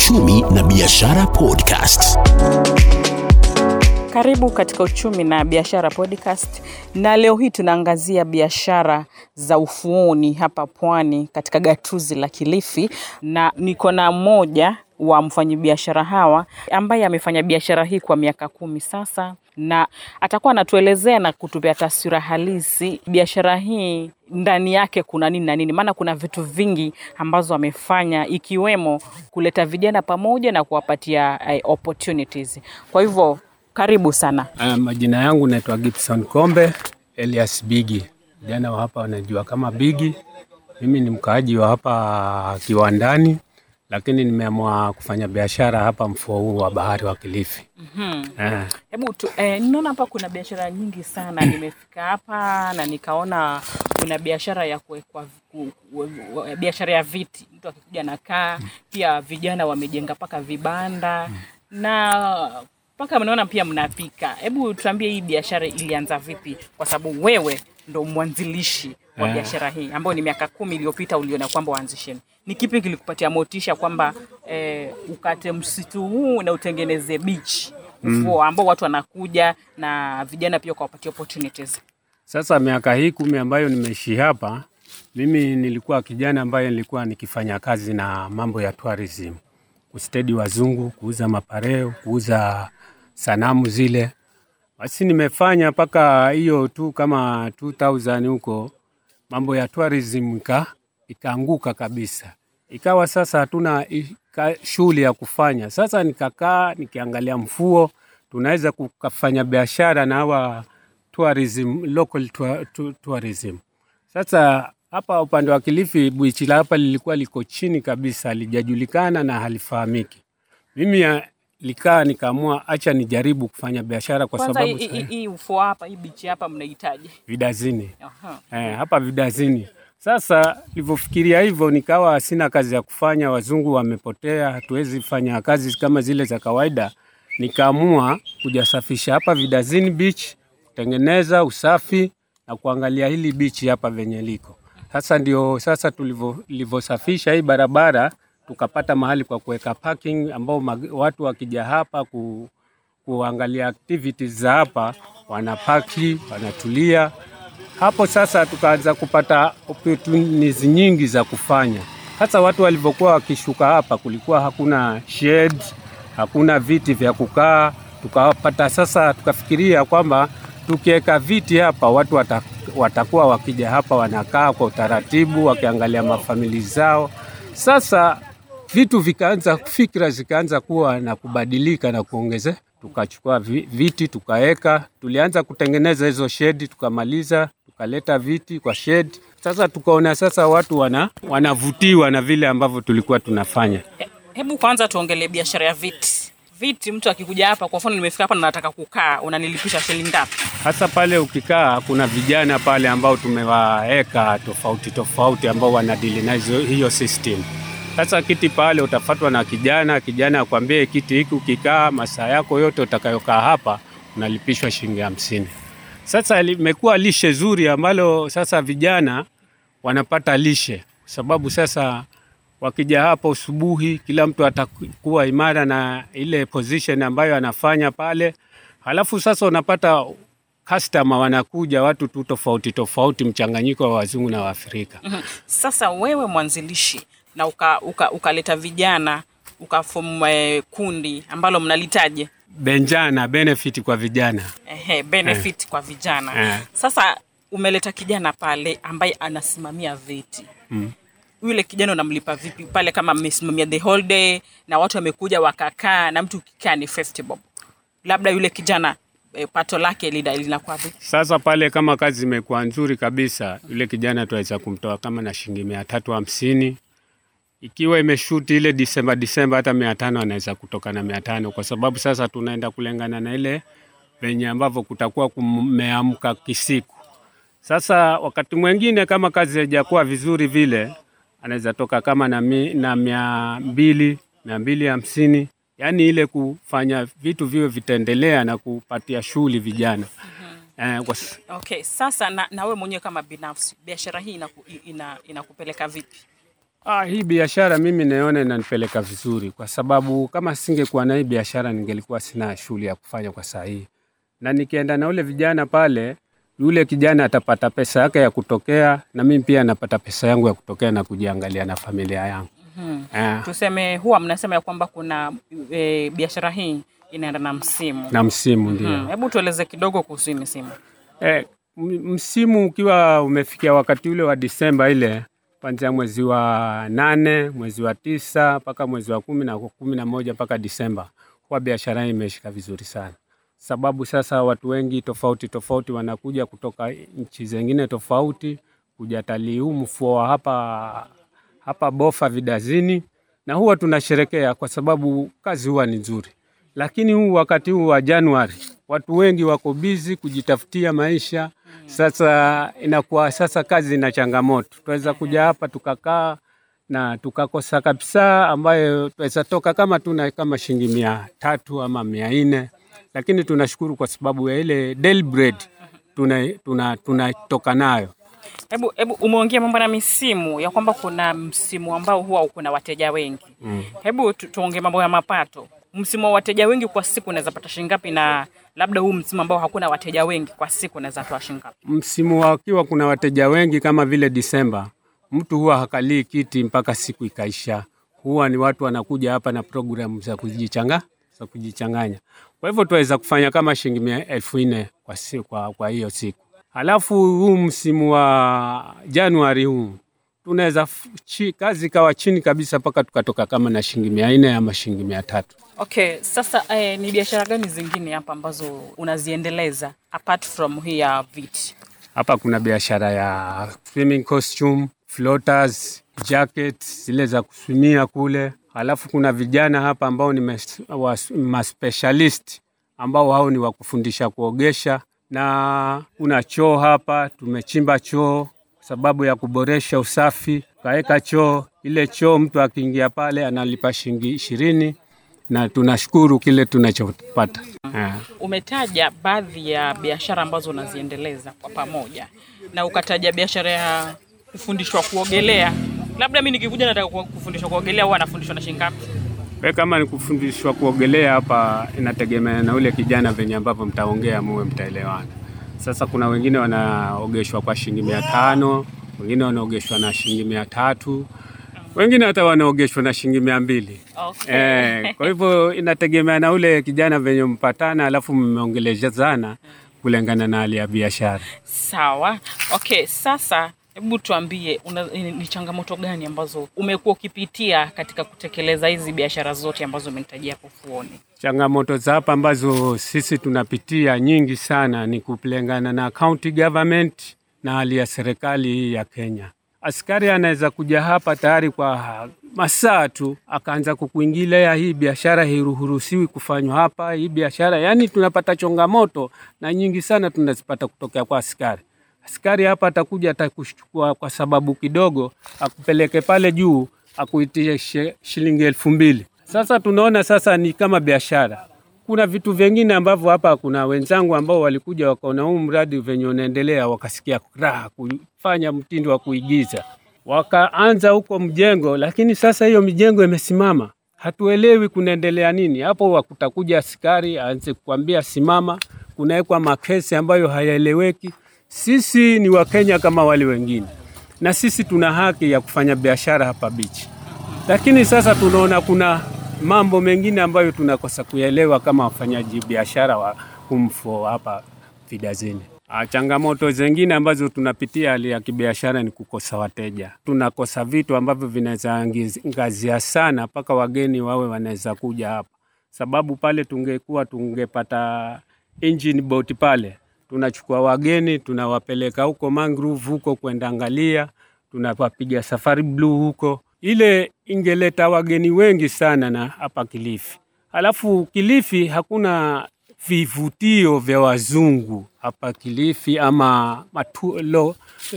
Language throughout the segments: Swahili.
Uchumi na Biashara Podcast. Karibu katika Uchumi na Biashara Podcast, na leo hii tunaangazia biashara za ufuoni hapa pwani katika gatuzi la Kilifi, na niko na mmoja wa mfanyabiashara hawa ambaye amefanya biashara hii kwa miaka kumi sasa, na atakuwa anatuelezea na kutupea taswira halisi biashara hii ndani yake kuna nini na nini, maana kuna vitu vingi ambazo amefanya ikiwemo kuleta vijana pamoja na kuwapatia eh, opportunities. Kwa hivyo karibu sana. Uh, majina yangu naitwa Gibson Kombe Elias Bigi, vijana wa hapa wanajua kama Bigi. Mimi ni mkaaji wa hapa Kiwandani, lakini nimeamua kufanya biashara hapa mfuo huu wa bahari wa Kilifi. Mhm. Eh, Hebu eh, ninaona hapa kuna biashara nyingi sana. Nimefika hapa na nikaona kuna biashara ya kuwekwa ku- ku- biashara ya viti, mtu akikuja nakaa. Pia vijana wamejenga mpaka vibanda na mpaka mnaona pia mnapika. Hebu tuambie hii biashara ilianza vipi, kwa sababu wewe ndo mwanzilishi wa yeah, biashara hii ambayo ni miaka kumi iliyopita uliona kwamba uanzisheni. Ni kipi kilikupatia motisha kwamba eh, ukate msitu huu na utengeneze beach ufuo ambao watu wanakuja na vijana pia kuwapatia opportunities. sasa miaka hii kumi ambayo nimeishi hapa, mimi nilikuwa kijana ambaye nilikuwa nikifanya kazi na mambo ya tourism, kustedi wazungu, kuuza mapareo, kuuza sanamu zile. Basi nimefanya mpaka hiyo tu kama 2000 huko, mambo ya tourism ika, ikaanguka kabisa, ikawa sasa hatuna shughuli ya kufanya. Sasa nikakaa nikiangalia mfuo, tunaweza kufanya biashara na hawa tourism, local tourism. Sasa hapa upande wa Kilifi, bichi la hapa lilikuwa liko chini kabisa, halijajulikana na halifahamiki. Mimi ya- likaa nikaamua acha nijaribu kufanya biashara kwa Kwanza sababu hii- ufuo hapa, hii bichi hapa mnahitaji. vidazini eh, hapa vidazini. Sasa nilivyofikiria hivyo, nikawa sina kazi ya kufanya, wazungu wamepotea, hatuwezi fanya kazi kama zile za kawaida. Nikaamua kujasafisha hapa vidazini beach, kutengeneza usafi na kuangalia hili beach hapa venye liko sasa. Ndio sasa tulivyo- tulivyosafisha hii barabara, tukapata mahali kwa kuweka parking ambao watu wakija hapa ku, kuangalia activities za hapa wanapaki, wanatulia hapo sasa tukaanza kupata opportunities nyingi za kufanya. Hasa watu walivyokuwa wakishuka hapa, kulikuwa hakuna shed, hakuna viti vya kukaa. Tukapata sasa, tukafikiria kwamba tukiweka viti hapa watu wata, watakuwa wakija hapa wanakaa kwa utaratibu, wakiangalia mafamili zao. Sasa vitu vikaanza, fikra zikaanza kuwa na kubadilika na kuongeze. Tukachukua viti tukaweka, tulianza kutengeneza hizo shedi, tukamaliza, tukaleta viti kwa shedi. Sasa tukaona sasa watu wana, wanavutiwa na vile ambavyo tulikuwa tunafanya. Hebu kwanza tuongelee biashara ya viti. Viti, mtu akikuja hapa, kwa mfano nimefika hapa na nataka kukaa, unanilipisha shilingi ngapi? Hasa pale ukikaa, kuna vijana pale ambao tumewaeka tofauti tofauti ambao wanadili na hiyo system. Sasa kiti pale utafatwa na kijana, kijana akwambie kiti hiki ukikaa masaa yako yote utakayokaa hapa unalipishwa shilingi hamsini. Sasa limekuwa lishe zuri ambalo sasa vijana wanapata lishe, sababu sasa wakija hapa usubuhi, kila mtu atakuwa imara na ile position ambayo anafanya pale. Halafu sasa unapata customer wanakuja watu tu tofauti tofauti, mchanganyiko wa wazungu na Waafrika. Mhm. Sasa wewe mwanzilishi na ukaleta uka, uka vijana ukafomu eh, kundi ambalo mnalitaje Benjana benefit kwa vijana. Ehe, benefit kwa vijana Eh. sasa umeleta kijana pale ambaye anasimamia viti Mm. Yule kijana unamlipa vipi pale kama mmesimamia the whole day na watu wamekuja wakakaa na mtu ukikaa ni festival, labda yule kijana e, pato lake linakuwa vipi? Sasa pale kama kazi imekuwa nzuri kabisa, yule kijana tuaweza kumtoa kama na shilingi mia tatu hamsini. Ikiwa imeshuti ile Disemba Disemba, hata mia tano anaweza kutoka na mia tano. Kwa sababu sasa tunaenda kulengana na ile venye ambavyo kutakuwa kumeamka kisiku. Sasa wakati mwingine kama kazi haijakuwa vizuri vile, anaweza toka kama na, mi, na mia mbili mia mbili hamsini. Yaani ile kufanya vitu viwe vitaendelea na kupatia shughuli vijana. Kwa, okay sasa na, na wewe mwenyewe kama binafsi biashara hii inakupeleka ina, ina vipi? Ah, hii biashara mimi naona inanipeleka vizuri kwa sababu kama singekuwa na hii biashara ningelikuwa sina shughuli ya kufanya kwa saa hii, na nikienda na ule vijana pale, yule kijana atapata pesa yake ya kutokea na mimi pia napata pesa yangu ya kutokea na kujiangalia na familia yangu. Hmm. Ah, Tuseme huwa mnasema ya kwamba kuna e, biashara hii inaenda na msimu. na msimu ndio. Hmm. Hebu tueleze kidogo kuhusu misimu. Eh, msimu ukiwa umefikia wakati ule wa Disemba ile kuanzia mwezi wa nane, mwezi wa tisa mpaka mwezi wa kumi na kumi na moja mpaka Disemba, huwa biashara hii imeshika vizuri sana, sababu sasa watu wengi tofauti tofauti wanakuja kutoka nchi zingine tofauti kuja talii huu mfuo wa hapa hapa Bofa Vidazini, na huwa tunasherekea kwa sababu kazi huwa ni nzuri. Lakini huu wakati huu wa Januari watu wengi wako bizi kujitafutia maisha. Sasa inakuwa sasa kazi ina changamoto, tunaweza kuja hapa tukakaa na tukakosa kabisa, ambayo tunaweza toka kama tuna kama shilingi mia tatu ama mia nne, lakini tunashukuru kwa sababu ya ile daily bread tunatoka tuna, tuna nayo. Hebu hebu umeongea mambo na misimu ya kwamba kuna msimu ambao huwa kuna wateja wengi. Mm. Hebu tuongee mambo ya mapato. Msimu wa wateja wengi kwa siku unaweza pata shilingi ngapi, na labda huu msimu ambao hakuna wateja wengi kwa siku unaweza toa shilingi ngapi? Msimu wakiwa kuna wateja wengi kama vile Disemba, mtu huwa hakalii kiti mpaka siku ikaisha. Huwa ni watu wanakuja hapa na programu za kujichanga za kujichanganya. Kwa hivyo tuweza kufanya kama shilingi elfu nne kwa, kwa, kwa hiyo siku. Halafu huu msimu wa Januari huu tunaweza kazi ikawa chini kabisa mpaka tukatoka kama na shilingi mia nne ama shilingi mia tatu. Okay, sasa eh, ni biashara gani zingine hapa ambazo unaziendeleza apart from hii ya viti? Hapa kuna biashara ya swimming costume, floaters, jackets zile za kuswimia kule. Halafu kuna vijana hapa ambao ni maspecialist ambao hao ni wa kufundisha kuogesha, na kuna choo hapa, tumechimba choo kwa sababu ya kuboresha usafi, kaweka choo. Ile choo mtu akiingia pale analipa shilingi ishirini na tunashukuru kile tunachopata. Ah. Umetaja baadhi ya biashara ambazo unaziendeleza kwa pamoja na ukataja biashara ya kufundishwa kuogelea. Labda mimi nikikuja nataka kufundishwa kuogelea, huwa anafundishwa na shilingi ngapi? We kama ni kufundishwa kuogelea hapa, inategemea na ule kijana venye ambavyo mtaongea muwe mtaelewana. Sasa kuna wengine wanaogeshwa kwa shilingi mia tano, wengine wanaogeshwa na shilingi mia tatu, wengine hata wanaogeshwa na shilingi mia mbili. Okay. Eh, kwa hivyo inategemea na ule kijana venye mpatana, alafu mmeongelezana kulingana na hali ya biashara. Sawa. Okay, sasa hebu tuambie una, ni changamoto gani ambazo umekuwa ukipitia katika kutekeleza hizi biashara zote ambazo umenitajia hapo Fuoni? Changamoto za hapa ambazo sisi tunapitia nyingi sana ni kulingana na county government na hali ya serikali hii ya Kenya. Askari anaweza kuja hapa tayari kwa masaa tu akaanza kukuingilia, hii biashara hairuhusiwi kufanywa hapa, hii biashara yani, tunapata changamoto na nyingi sana tunazipata kutokea kwa askari. Askari hapa atakuja atakuchukua kwa sababu kidogo, akupeleke pale juu, akuitie shi- shilingi elfu mbili. Sasa tunaona sasa ni kama biashara. Kuna vitu vingine ambavyo hapa, kuna wenzangu ambao walikuja wakaona huu mradi venye unaendelea, wakasikia raha kufanya mtindo wa kuigiza, wakaanza huko mjengo, lakini sasa hiyo mijengo imesimama, hatuelewi kunaendelea nini hapo. Wakutakuja askari aanze kukwambia simama, kunawekwa makesi ambayo hayaeleweki. Sisi ni Wakenya kama wale wengine, na sisi tuna haki ya kufanya biashara hapa bichi, lakini sasa tunaona kuna mambo mengine ambayo tunakosa kuelewa kama wafanyaji biashara wa humfo hapa Vidazini. Ah, Changamoto zingine ambazo tunapitia hali ya kibiashara ni kukosa wateja. Tunakosa vitu ambavyo vinaweza angazia sana mpaka wageni wawe wanaweza kuja hapa, sababu pale tungekuwa tungepata engine boat pale, tunachukua wageni tunawapeleka huko mangrove huko kwenda angalia, tunawapiga safari bluu huko, ile ingeleta wageni wengi sana na hapa Kilifi. Halafu Kilifi hakuna vivutio vya wazungu hapa Kilifi ama matu, lo,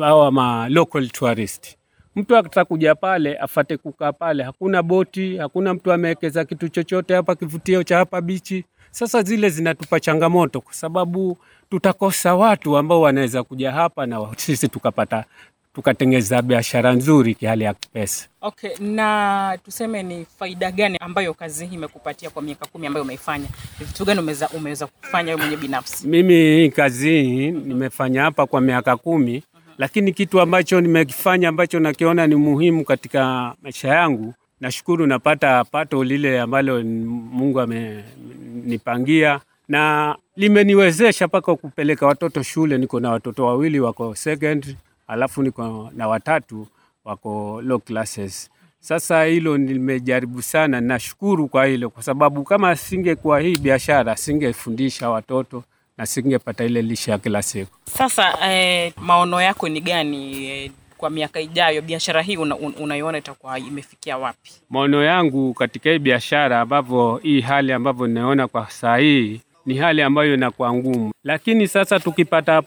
ama local tourist. Mtu atakuja pale afate kukaa pale, hakuna boti, hakuna mtu amewekeza kitu chochote hapa kivutio cha hapa bichi. Sasa zile zinatupa changamoto, kwa sababu tutakosa watu ambao wanaweza kuja hapa na sisi tukapata tukatengeza biashara nzuri kihali ya pesa. Okay, na tuseme ni faida gani ambayo kazi hii imekupatia kwa miaka kumi ambayo umeifanya? Ni vitu gani umeweza umeweza kufanya wewe mwenyewe binafsi? Mimi hii kazi hii nimefanya hapa kwa miaka kumi, lakini kitu ambacho nimekifanya ambacho nakiona ni muhimu katika maisha yangu, nashukuru napata pato lile ambalo Mungu amenipangia na limeniwezesha mpaka kupeleka watoto shule. Niko na watoto wawili wako secondary, alafu niko na watatu wako low classes. Sasa hilo nimejaribu sana, nashukuru kwa hilo, kwa sababu kama singekuwa hii biashara singefundisha watoto na singepata ile lishe ya kila siku. Sasa eh, maono yako ni gani eh, kwa miaka ijayo? Biashara hii una, un, unaiona itakuwa imefikia wapi? Maono yangu katika hii biashara, ambavyo hii hali ambavyo ninaona kwa saa hii ni hali ambayo inakuwa ngumu, lakini sasa tukipata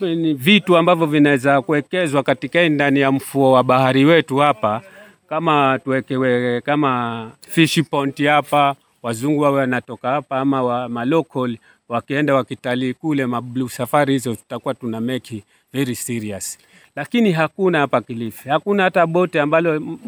ni vitu ambavyo vinaweza kuwekezwa katika ndani ya mfuo wa bahari wetu hapa, kama tuwekewe kama fish pond hapa, wazungu wawe wanatoka hapa ama wa malokal wakienda wakitalii kule mablue safari hizo, tutakuwa tuna make very serious, lakini hakuna hapa Kilifi, hakuna hata bote ambalo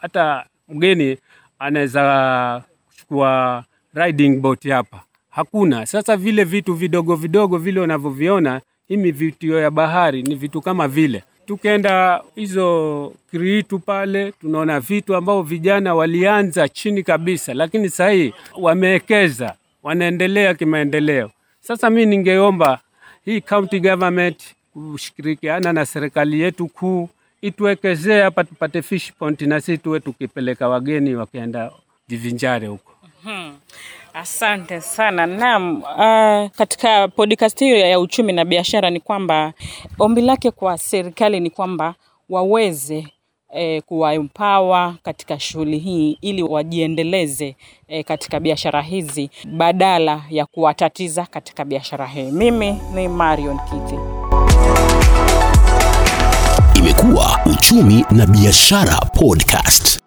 hata mgeni anaweza kuchukua riding boat hapa hakuna. Sasa vile vitu vidogo vidogo vile unavyoviona himi vitio ya bahari ni vitu kama vile tukenda hizo kriitu pale tunaona vitu ambao vijana walianza chini kabisa, lakini sasa hii wamewekeza, wanaendelea kimaendeleo. Sasa mi ningeomba hii county government kushirikiana na serikali yetu kuu ituwekezee hapa tupate fish pond na sisi tuwe tukipeleka wageni wakienda jivinjare huko. Hmm. Asante sana. Naam, uh, katika podcast hiyo ya uchumi na biashara ni kwamba ombi lake kwa serikali ni kwamba waweze eh, kuwaempower katika shughuli hii ili wajiendeleze eh, katika biashara hizi badala ya kuwatatiza katika biashara hii. Mimi ni Marion Kiti. Imekuwa Uchumi na Biashara Podcast.